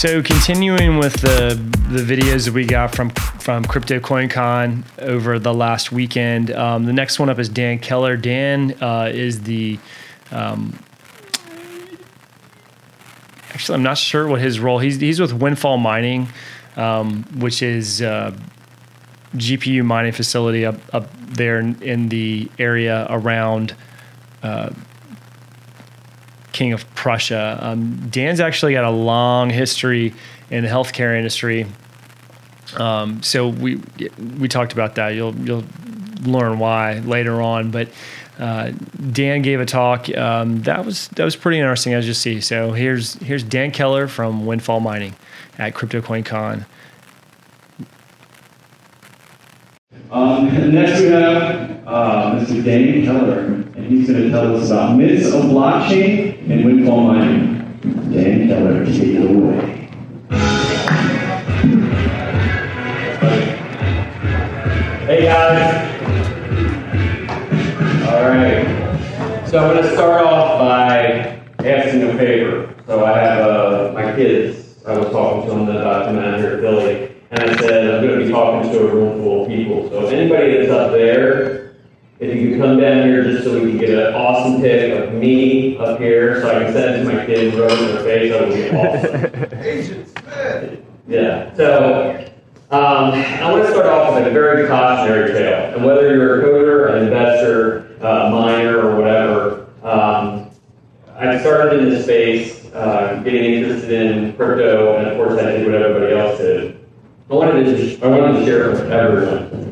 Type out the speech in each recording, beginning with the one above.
So continuing with the the videos that we got from from Crypto CoinCon over the last weekend, um, the next one up is Dan Keller. Dan uh, is the um, actually I'm not sure what his role. He's he's with Windfall Mining, um, which is uh, GPU mining facility up up there in, in the area around. Uh, King of Prussia. Um, Dan's actually got a long history in the healthcare industry. Um, so we we talked about that. You'll you'll learn why later on. But uh, Dan gave a talk um, that was that was pretty interesting as you see. So here's here's Dan Keller from Windfall Mining at CryptoCoinCon. Um, next we have uh, Mr. Dan Keller, he's going to tell us about myths of blockchain and windfall mining. Dan Keller, take it away. Hey guys. All right. So I'm going to start off by asking a favor. So I have uh, my kids. I was talking to them about coming out here to Philly, and I said I'm going to be talking to a room full of people. So if anybody that's up there, if you could come down here just so we can get an awesome pic of me up here, so I can send it to my kids, rub it in their face, that would be awesome. Yeah. So um, I want to start off with a very cautionary tale. And whether you're a coder, an investor, uh, miner, or whatever, um, I started in this space, uh, getting interested in crypto, and of course I did what everybody else did. I wanted to, I wanted to share it with everyone.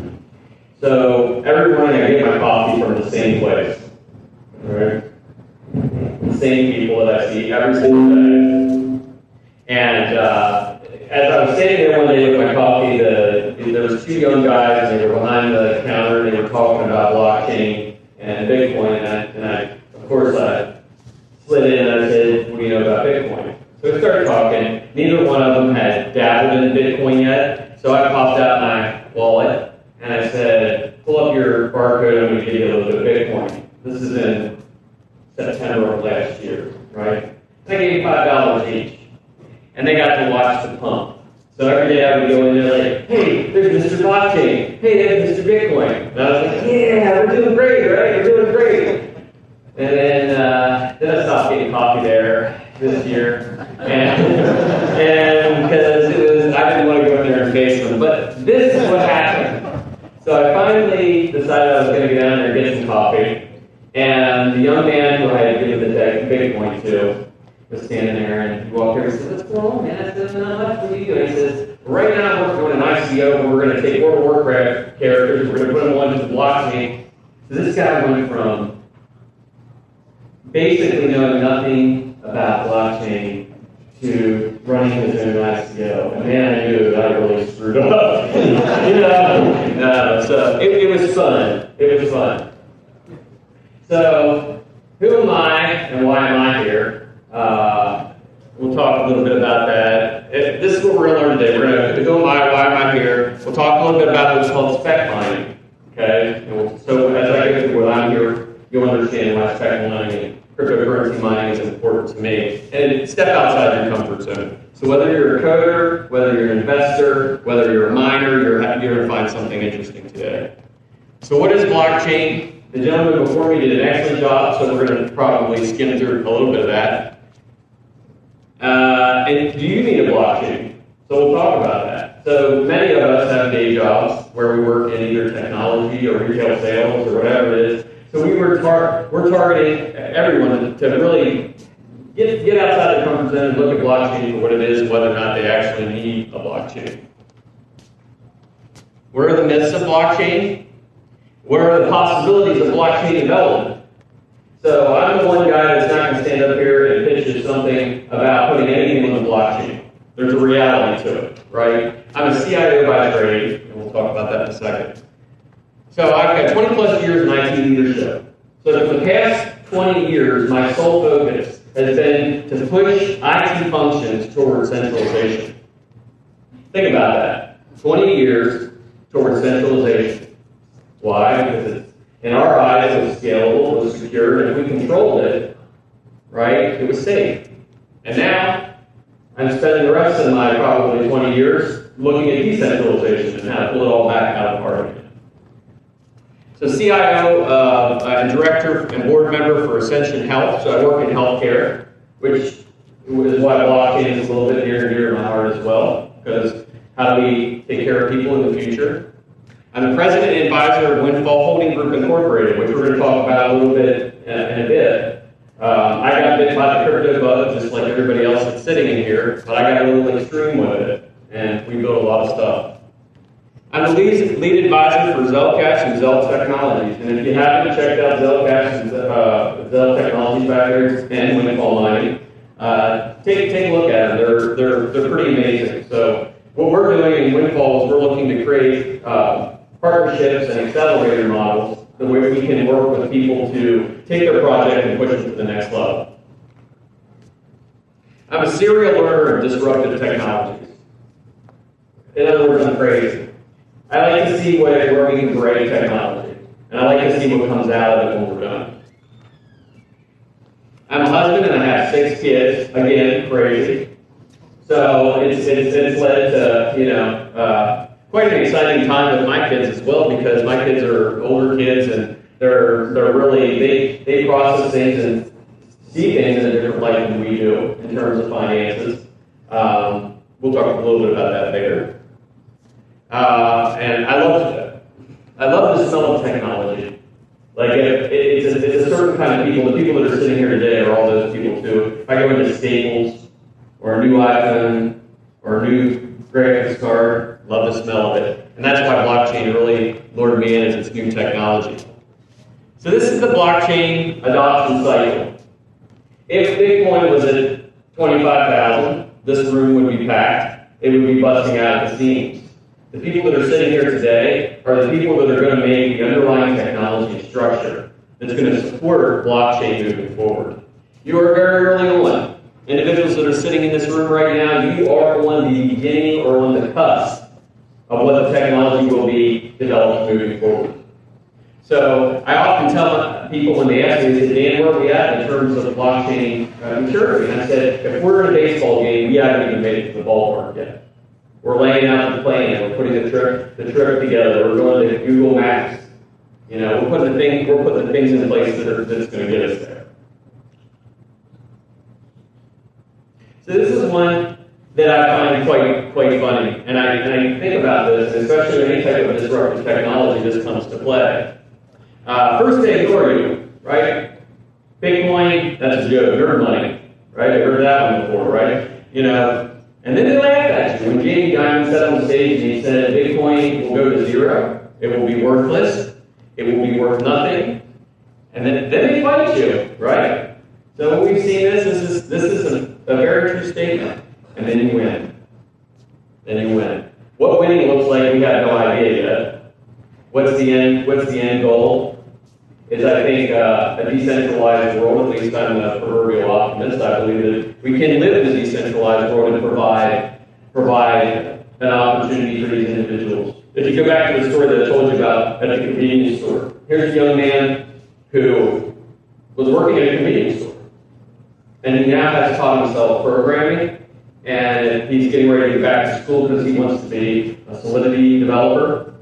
So every morning I get my coffee from the same place. Right? The same people that I see every single day. And uh, as I was sitting there one day with my coffee, the, there was two young guys, and they were behind the counter, and they were talking about blockchain and Bitcoin. And I, and I of course, I slid in and I said, "What do you know about Bitcoin?" So we started talking. Neither one of them had dabbled in Bitcoin yet, so I popped out my wallet and I said, "Pull up your barcode. I'm going to give you a little bit of Bitcoin." This is in September of last year, right? And I gave five dollars each and they got to watch the pump. So every day I would go in there like, hey, there's Mr. Blockchain. Hey, there's Mr. Bitcoin. And I was like, yeah, we're doing great, right? We're doing great. And then, uh, then I stopped getting coffee there this year, and and because it was, I didn't want to go in there and face them. But this is what happened. So I finally decided I was going to go down there and get some coffee, and the young man who I had given the tech point to was standing there and he walked over and said, What's going on, man? I said, Not much. Are you doing? He says, Right now we're doing an ICO we're going to take World of Warcraft characters, we're going to put them onto the blockchain. So this guy went from basically knowing nothing about blockchain to running his own ICO. And man, I knew that I really screwed up. you know? No, so it, it was fun. It was fun. So, who am I and why am I here? Uh, we'll talk a little bit about that. It, this is what we're going to learn today. We're going to go my why am I here? We'll talk a little bit about what's called spec mining. Okay. We'll, so as I go through what I'm here, you'll understand why spec mining and cryptocurrency mining is important to me. And step outside your comfort zone. So whether you're a coder, whether you're an investor, whether you're a miner, you're, you're going to find something interesting today. So what is blockchain? The gentleman before me did an excellent job, so we're going to probably skim through a little bit of that. Uh, and do you need a blockchain? So we'll talk about that. So many of us have day jobs where we work in either technology or retail sales or whatever it is. So we were tar- we're targeting everyone to really get, get outside the comfort zone and look at blockchain for what it is, whether or not they actually need a blockchain. Where are the myths of blockchain? Where are the possibilities of blockchain development? So I'm the one guy that's not going to stand up here and pitch you something about putting anything on the blockchain. There's a reality to it, right? I'm a CIO by trade, and we'll talk about that in a second. So I've got 20 plus years in IT leadership. So for the past 20 years, my sole focus has been to push IT functions towards centralization. Think about that. 20 years towards centralization. Why? Because in our eyes, it was scalable, it was secure, and if we controlled it, right, it was safe. And now, I'm spending the rest of my probably 20 years looking at decentralization and how to pull it all back out of party. So CIO uh, and director and board member for Ascension Health. So I work in healthcare, which is why blockchain is a little bit near and dear to my heart as well, because how do we take care of people in the future? I'm the president and advisor of Windfall Holding Group Incorporated, which we're going to talk about a little bit in, in a bit. Um, I got bit by the crypto bug just like everybody else that's sitting in here, but I got a little extreme with it, and we built a lot of stuff. I'm the lead, lead advisor for Zelcash and Zel Technologies. And if you haven't checked out Zelcash and uh, Zel Technologies back there and Windfall Mining, uh, take, take a look at them. They're, they're, they're pretty amazing. So what we're doing in Windfall is we're looking to create uh, partnerships and accelerator models the way we can work with people to take their project and push it to the next level. I'm a serial learner of disruptive technologies. In other words, I'm crazy. I like to see what working great technology, and I like to see what comes out of it when we're done. I'm a husband and I have six kids. Again, crazy. So it's, it's, it's led to, you know, uh, quite an exciting time with my kids as well because my kids are older kids and they're, they're really, they, they process things and see things in a different light than we do in terms of finances. Um, we'll talk a little bit about that later. Uh, and I love I love the smell of technology. Like it, it's, a, it's a certain kind of people. The people that are sitting here today are all those people too. If I go into Staples or a new iPhone or a new graphics card, love the smell of it. And that's why blockchain really lured me in as its new technology. So this is the blockchain adoption cycle. If Bitcoin was at 25,000, this room would be packed. It would be busting out at the seams. The people that are sitting here today are the people that are going to make the underlying technology structure that's going to support blockchain moving forward. You are very early on. Individuals that are sitting in this room right now, you are on the beginning or on the cusp of what the technology will be developed moving forward. So I often tell people when they ask me, is it Dan, where are we at in terms of blockchain uh, maturity? And I said, if we're in a baseball game, we haven't even made it to the ballpark. We're laying out the plan. We're putting the trip, the trip together. We're going to Google Maps. You know, we're putting the thing, we're putting the things in place that are, that's going to get us there. So this is one that I find quite quite funny, and I, and I think about this, especially when any type of disruptive technology this comes to play. Uh, first, ignore you, right? Bitcoin, that's a joke. Money, right? I've heard that one before, right? You know, and then they laugh at you. When Jamie Dimon sat on the stage and he said, Bitcoin will go to zero, it will be worthless, it will be worth nothing, and then, then they fight you, right? So we've seen this, this is, this is a, a very true statement. And then you win. Then you win. What winning looks like, we have no idea yet. What's the end, what's the end goal? Is, I think, uh, a decentralized world. At least I'm a proverbial optimist. I believe that we can live in a decentralized world and provide provide an opportunity for these individuals. If you go back to the story that I told you about at the convenience store, here's a young man who was working at a convenience store, and he now has taught himself programming, and he's getting ready to go back to school because he wants to be a Solidity developer,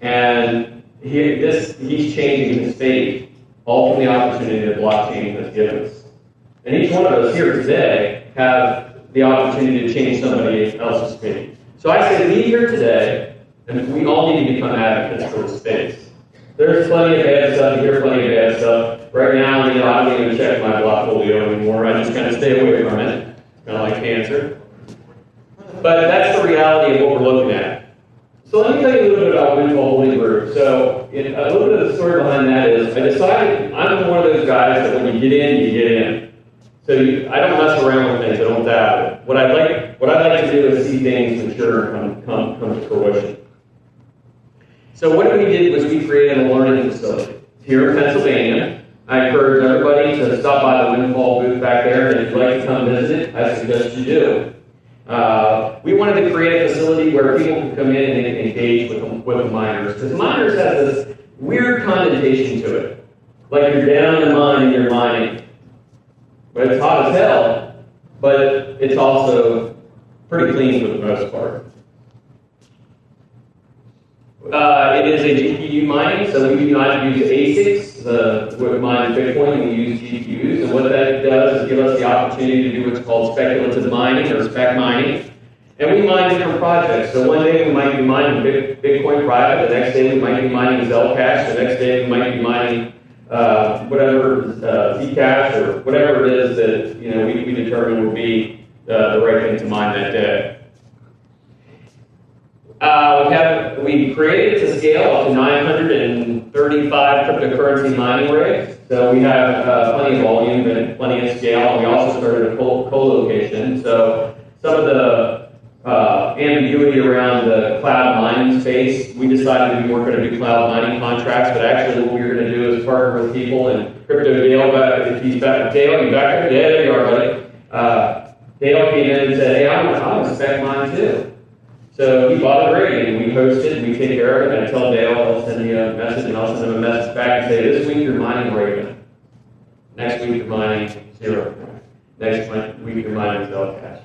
and he, this, he's changing his fate, all from the opportunity that blockchain has given us. And each one of us here today have the opportunity to change somebody else's fate. So I say, leave here today, and we all need to become advocates for the space. There's plenty of bad stuff, you hear plenty of bad stuff. Right now, you know, I don't even check my blockfolio anymore. I just kind of stay away from it. Kind of like cancer. But that's the reality of what we're looking at. So let me tell you a little bit about Windfall Holding Group. So a little bit of the story behind that is I decided I'm one of those guys that when you get in, you get in. So you, I don't mess around with things. I don't dabble. What I like, what I like to do is see things mature and come, come, come to fruition. So what we did was we created a learning facility here in Pennsylvania. I encourage everybody to stop by the Windfall booth back there, and if you'd like to come visit, I suggest you do. Uh, we wanted to create a facility where people could come in and engage with, with the miners. Because miners have this weird connotation to it. Like you're down in the mine and you're mining. But it's hot as hell, but it's also pretty clean for the most part. Uh, it is a GPU mining, so we do not use ASICs. The with mine Bitcoin, we use GPUs, and what that does is give us the opportunity to do what's called speculative mining or spec mining. And we mine different projects. So one day we might be mining Bitcoin private, the next day we might be mining Zcash, the next day we might be mining uh, whatever uh, Zcash or whatever it is that you know we, we determine will be uh, the right thing to mine that day. Uh, we have we created to scale up to 935 cryptocurrency mining rigs. So we have uh, plenty of volume and plenty of scale. We also started a co-location. So some of the uh, ambiguity around the cloud mining space, we decided we weren't going to do cloud mining contracts, but actually what we were going to do is partner with people and crypto Dale, if he's back, Dale, you back there? Yeah, there you are, buddy. Uh, Dale came in and said, hey, I'm going to spec mine too. So he bought a rig and we host it and we take care of it. And I tell Dale, I'll send you a message and I'll send him a message back and say, this week you're mining Raven. Next week you're mining Zero. Next week you're mining Zcash.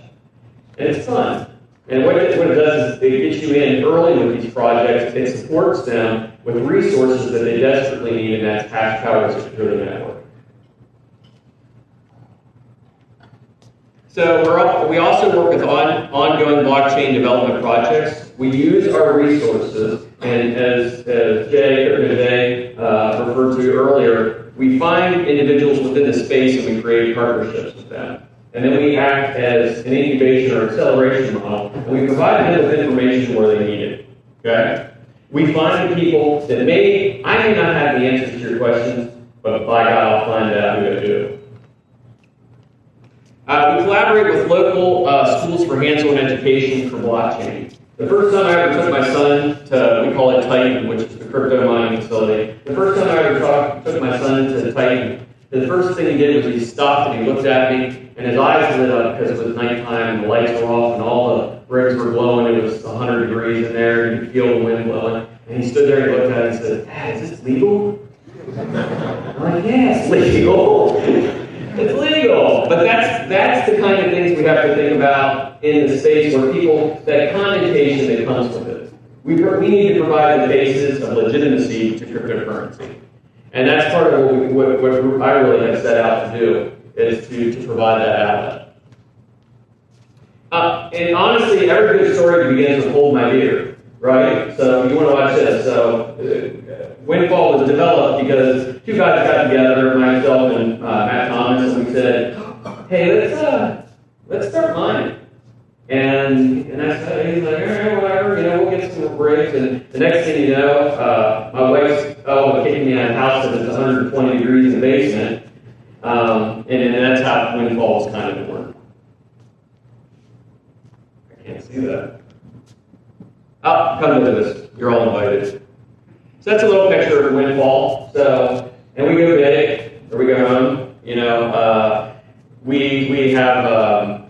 And it's fun. And what it, what it does is it gets you in early with these projects. It supports them with resources that they desperately need, and that's hash power to secure the network. So we also work with on, ongoing blockchain development projects. We use our resources, and as, as Jay or Jay uh, referred to earlier, we find individuals within the space and we create partnerships with them. And then we act as an incubation or acceleration model, and we provide them with information where they need it. Okay? We find people that may, I may not have the answers to your questions, but by God, I'll find out who to do. Uh, we collaborate with local uh, schools for hands-on education for blockchain. The first time I ever took my son to, we call it Titan, which is the crypto mining facility. The first time I ever talk, took my son to Titan, the first thing he did was he stopped and he looked at me, and his eyes lit up because it was nighttime and the lights were off and all the rigs were glowing. It was 100 degrees in there, and you could feel the wind blowing. And he stood there and he looked at it and said, Dad, is this legal? I'm like, yeah, it's legal. It's legal, but that's that's the kind of things we have to think about in the space where people that connotation that comes with it. We, we need to provide the basis of legitimacy to cryptocurrency, and that's part of what, we, what, what I really have set out to do is to, to provide that outlet. Uh, and honestly, every good story begins with "Hold My Beer," right? So you want to watch this. So uh, Windfall was developed because two guys got together, myself and uh, Matt Thomas, and we said, "Hey, let's uh, let's start mining." And and I said, he's like, all right, whatever, you know, we'll get some breaks. And the next thing you know, uh, my wife's oh kicking me out of the house and it's 120 degrees in the basement. Um, and, and that's how Windfall was kind of born. I can't see that. Oh, come to this. You're all invited. So that's a little picture of Windfall. So, and we go big, or we go home. You know, uh, we we have um,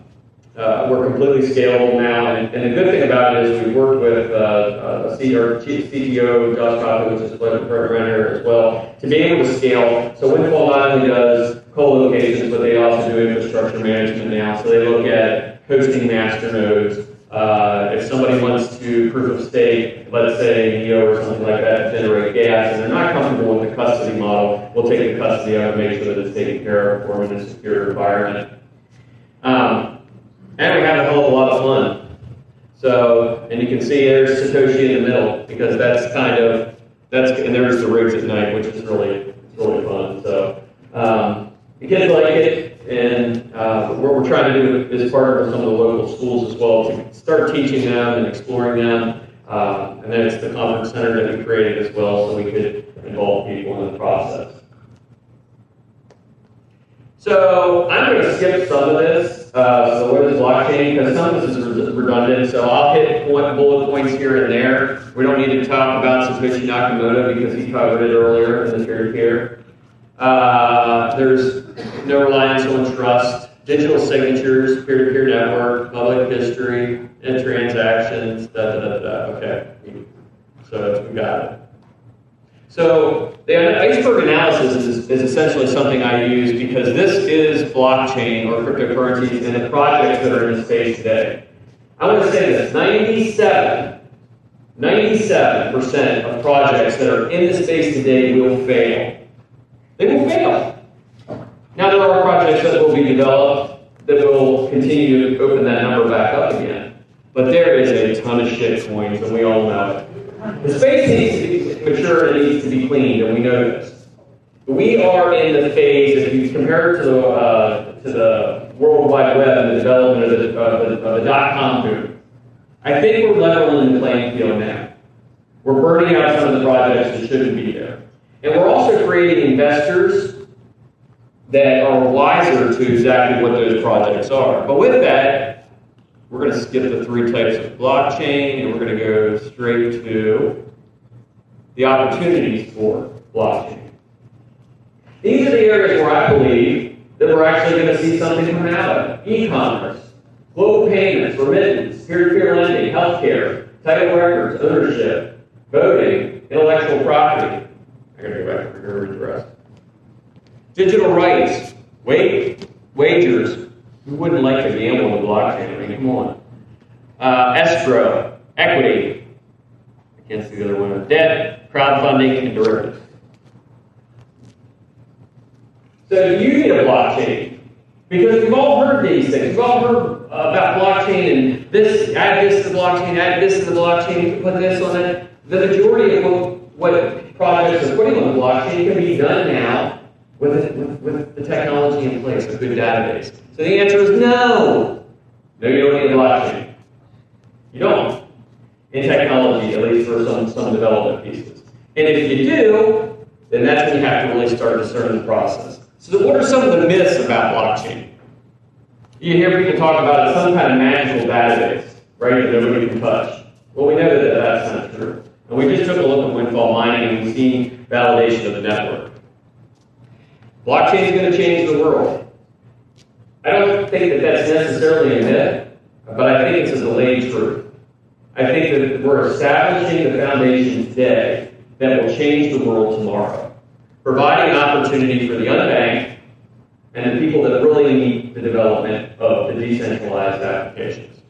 uh, we're completely scalable now, and, and, the good thing about it is we worked with uh, uh, CTO Josh Coffey, which is a program as well, to be able to scale. So Windfall not only does co-locations, but they also do infrastructure management now. So they look at hosting master nodes, uh, if somebody wants to proof of stake, let's say NEO or something like that, generate gas, and they're not comfortable with the custody model, we'll take the custody out and make sure that it's taken care of for them in a secure environment. Um, and we have a a lot of fun. So, and you can see there's Satoshi in the middle because that's kind of that's and there's the rigs at night, which is really really fun. So, um, kids like it. Uh, what we're trying to do is partner with some of the local schools as well to start teaching them and exploring them. Uh, and then it's the conference center that we created as well so we could involve people in the process. So I'm going to skip some of this. Uh, so what is blockchain? Because some of this is redundant. So I'll hit point, bullet points here and there. We don't need to talk about Satoshi Nakamoto because he covered it earlier in the period here. Uh, there's no reliance on trust, digital signatures, peer-to-peer network, public history, and transactions, da da da da. Okay, so we got it. So the iceberg analysis is, is essentially something I use because this is blockchain or cryptocurrencies and the projects that are in the space today. I want to say this 97, 97% of projects that are in the space today will fail. They will fail. Now, there are projects that will be developed that will continue to open that number back up again. But there is a ton of shit coins, and we all know it. The space needs to be mature and it needs to be cleaned, and we know this. We are in the phase, if you compare it to the, uh, to the World Wide Web and the development of the, uh, the, of the dot-com boom, I think we're leveling the playing field now. We're burning out some of the projects that shouldn't be there. And we're also creating investors that are wiser to exactly what those projects are. But with that, we're going to skip the three types of blockchain and we're going to go straight to the opportunities for blockchain. These are the areas where I believe that we're actually going to see something come out of e-commerce, global payments, remittance, peer-to-peer lending, healthcare, title records, ownership, voting, intellectual property. I got to go back and the rest. Digital rights, wait, wagers. Who wouldn't like to gamble with blockchain? I mean, come on. Uh, escrow, equity. I can't see the other one. Debt, crowdfunding, and derivatives. So you need a blockchain? Because we've all heard these things. We've all heard about blockchain and this, add this to the blockchain, add this to the blockchain, put this on it. The majority of what, what projects are putting on the blockchain can be done now with, with, with the technology in place, a good database. So the answer is no. No, you don't need a blockchain. You don't. In technology, at least for some, some development pieces. And if you do, then that's when you have to really start discerning the process. So what are some of the myths about blockchain? You hear people talk about it, some kind of magical database, right, that nobody can touch. Well, we know that that's not true. And we just took a look at windfall mining and we've seen validation of the network. Blockchain is going to change the world. I don't think that that's necessarily a myth, but I think it's a delayed truth. I think that we're establishing the foundation today that will change the world tomorrow, providing an opportunity for the unbanked and the people that really need the development of the decentralized applications.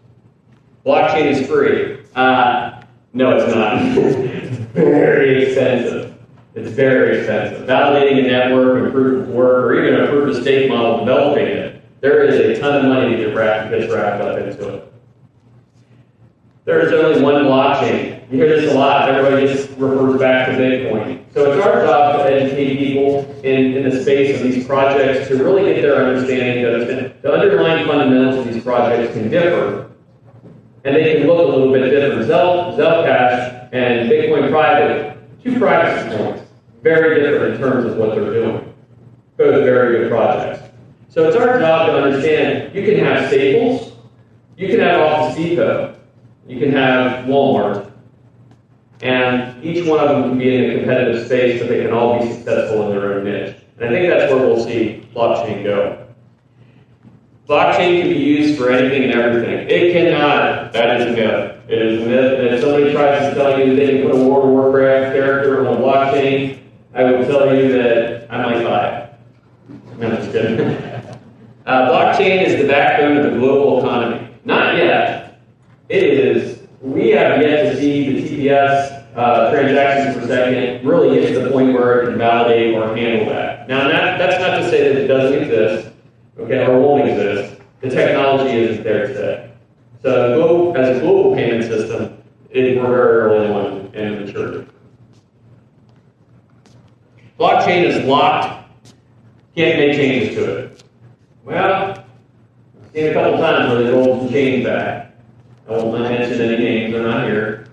Blockchain is free. Uh, no, it's not. very expensive. It's very expensive. Validating a network, a proof of work, or even a proof of stake model, developing it, there is a ton of money to wrap, gets wrapped up into it. There is only one blockchain. You hear this a lot. Everybody just refers back to Bitcoin. So it's our job to educate people in, in the space of these projects to really get their understanding that the underlying fundamentals of these projects can differ. And they can look a little bit different. Zel, Zelcash and Bitcoin Private, two private coins, very different in terms of what they're doing. Both very good projects. So it's our job to understand you can have Staples, you can have Office Depot, you can have Walmart, and each one of them can be in a competitive space, but they can all be successful in their own niche. And I think that's where we'll see blockchain go. Blockchain can be used for anything and everything. It cannot. That is a myth. It is a myth. And if somebody tries to tell you that they can put a World of Warcraft character on a blockchain, I will tell you that I might buy it. No, just kidding. uh, blockchain is the backbone of the global economy. Not yet. It is. We have yet to see the TPS uh, transactions per second really get to the point where it can validate or handle that. Now, that, that's not to say that it doesn't exist, okay, or won't exist. The technology isn't there today. So, as a global payment system, it, we're very early on in maturity. Blockchain is locked. Can't make changes to it. Well, I've seen a couple times where they rolled some change back. I won't mention any names, they're not here.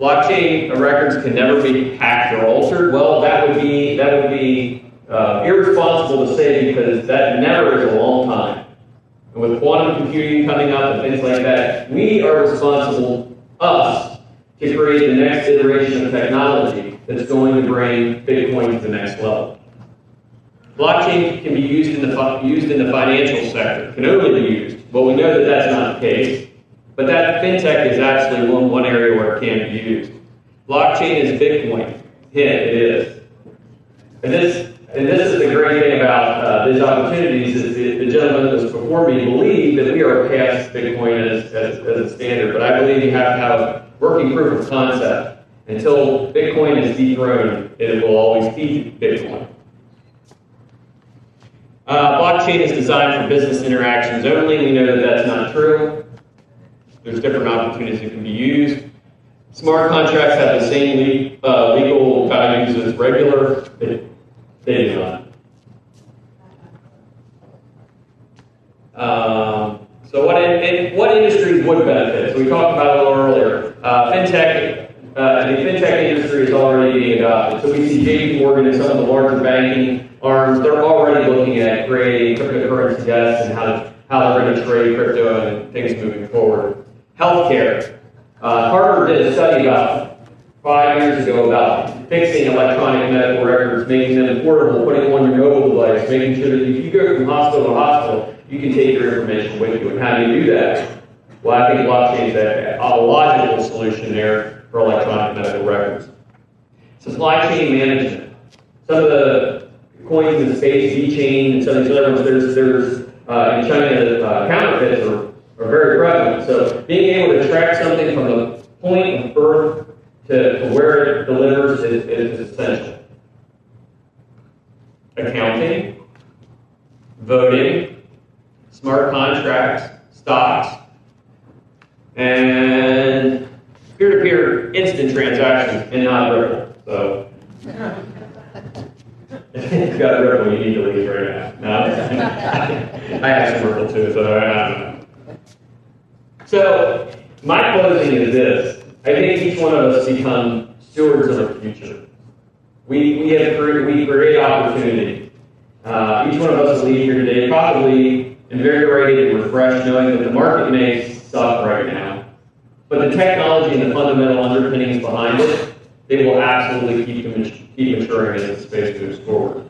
Blockchain records can never be hacked or altered. Well, that would be that would be uh, irresponsible to say because that never is a long time. And with quantum computing coming up and things like that, we are responsible, us, to create the next iteration of technology that's going to bring Bitcoin to the next level. Blockchain can be used in the used in the financial sector. Can only be used. but we know that that's not the case. But that fintech is actually one, one area where it can be used. Blockchain is Bitcoin. Yeah, it is. And this, And this is the great thing about uh, these opportunities is the, the gentleman that was before me believed that we are past Bitcoin as, as, as a standard, but I believe you have to have working proof of concept. Until Bitcoin is dethroned, it will always be Bitcoin. Uh, blockchain is designed for business interactions only. We know that that's not true. There's different opportunities that can be used. Smart contracts have the same le- uh, legal values as regular. They, they do not. Um, so what, in, in, what industries would benefit? So we talked about it a little earlier. Uh, fintech, uh, the fintech industry is already being adopted. So we see JP Morgan and some of the larger banking arms, they're already looking at creating cryptocurrency desks and how, to, how they're going to trade crypto and things moving forward. Healthcare. Uh, Harvard did a study about five years ago about fixing electronic medical records, making them portable, putting them on your mobile device, making sure that if you go from hospital to hospital, you can take your information with you. And how do you do that? Well, I think blockchain is a, a logical solution there for electronic medical records. Supply chain management. Some of the coins in the space, chain and some of these other ones, there's, there's uh, in China, uh, counterfeits are, are very prevalent. So being able to track something from the point of birth to, to where it delivers is, is essential. Accounting, voting, smart contracts, stocks, and peer-to-peer instant transactions and not Ripple. So if you've got Ripple, you need to leave right now. No, I have some Ripple too, so I don't know. So my closing is this. I think each one of us become stewards of the future. We, we have we create opportunity. Uh, each one of us will leave here today probably invigorated and refreshed, knowing that the market may suck right now, but the technology and the fundamental underpinnings behind it, they will absolutely keep, keep maturing as the space moves forward.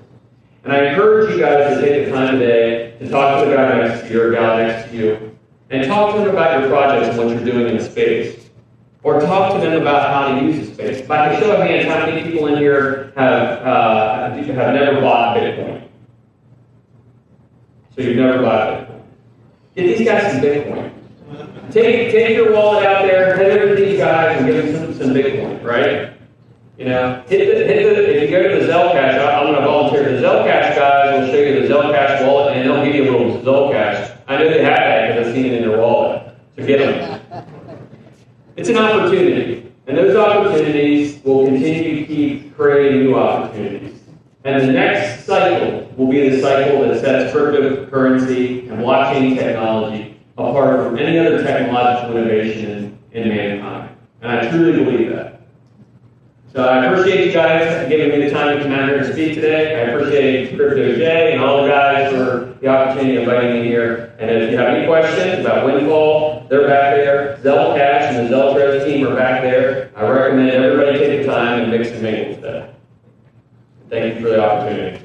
And I encourage you guys to take the time today to talk to the guy next to you or gal next to you, and talk to them about your projects and what you're doing in the space. Or talk to them about how to use the space. By a show of hands, how many people in here have, uh, have never bought Bitcoin? So you've never bought Bitcoin. Get these guys some Bitcoin. Take, take your wallet out there, head over to these guys and give them some, some Bitcoin, right? You know, hit the, hit the, if you go to the Zelcash, I'm going to volunteer. The Zelcash guys will show you the Zelcash wallet and they'll give you a little Zelcash. I know they have that because I've seen it in their wallet. So get them. It's an opportunity, and those opportunities will continue to keep creating new opportunities. And the next cycle will be the cycle that sets cryptocurrency and blockchain technology apart from any other technological innovation in, in mankind. And I truly believe that. So I appreciate you guys giving me the time to come out here and speak today. I appreciate Crypto J and all the guys for the opportunity of inviting me here. And if you have any questions about Windfall, they're back there. Zelcash and the Zeltros team are back there. I recommend everybody take the time and mix and mingle with them. Thank you for the opportunity.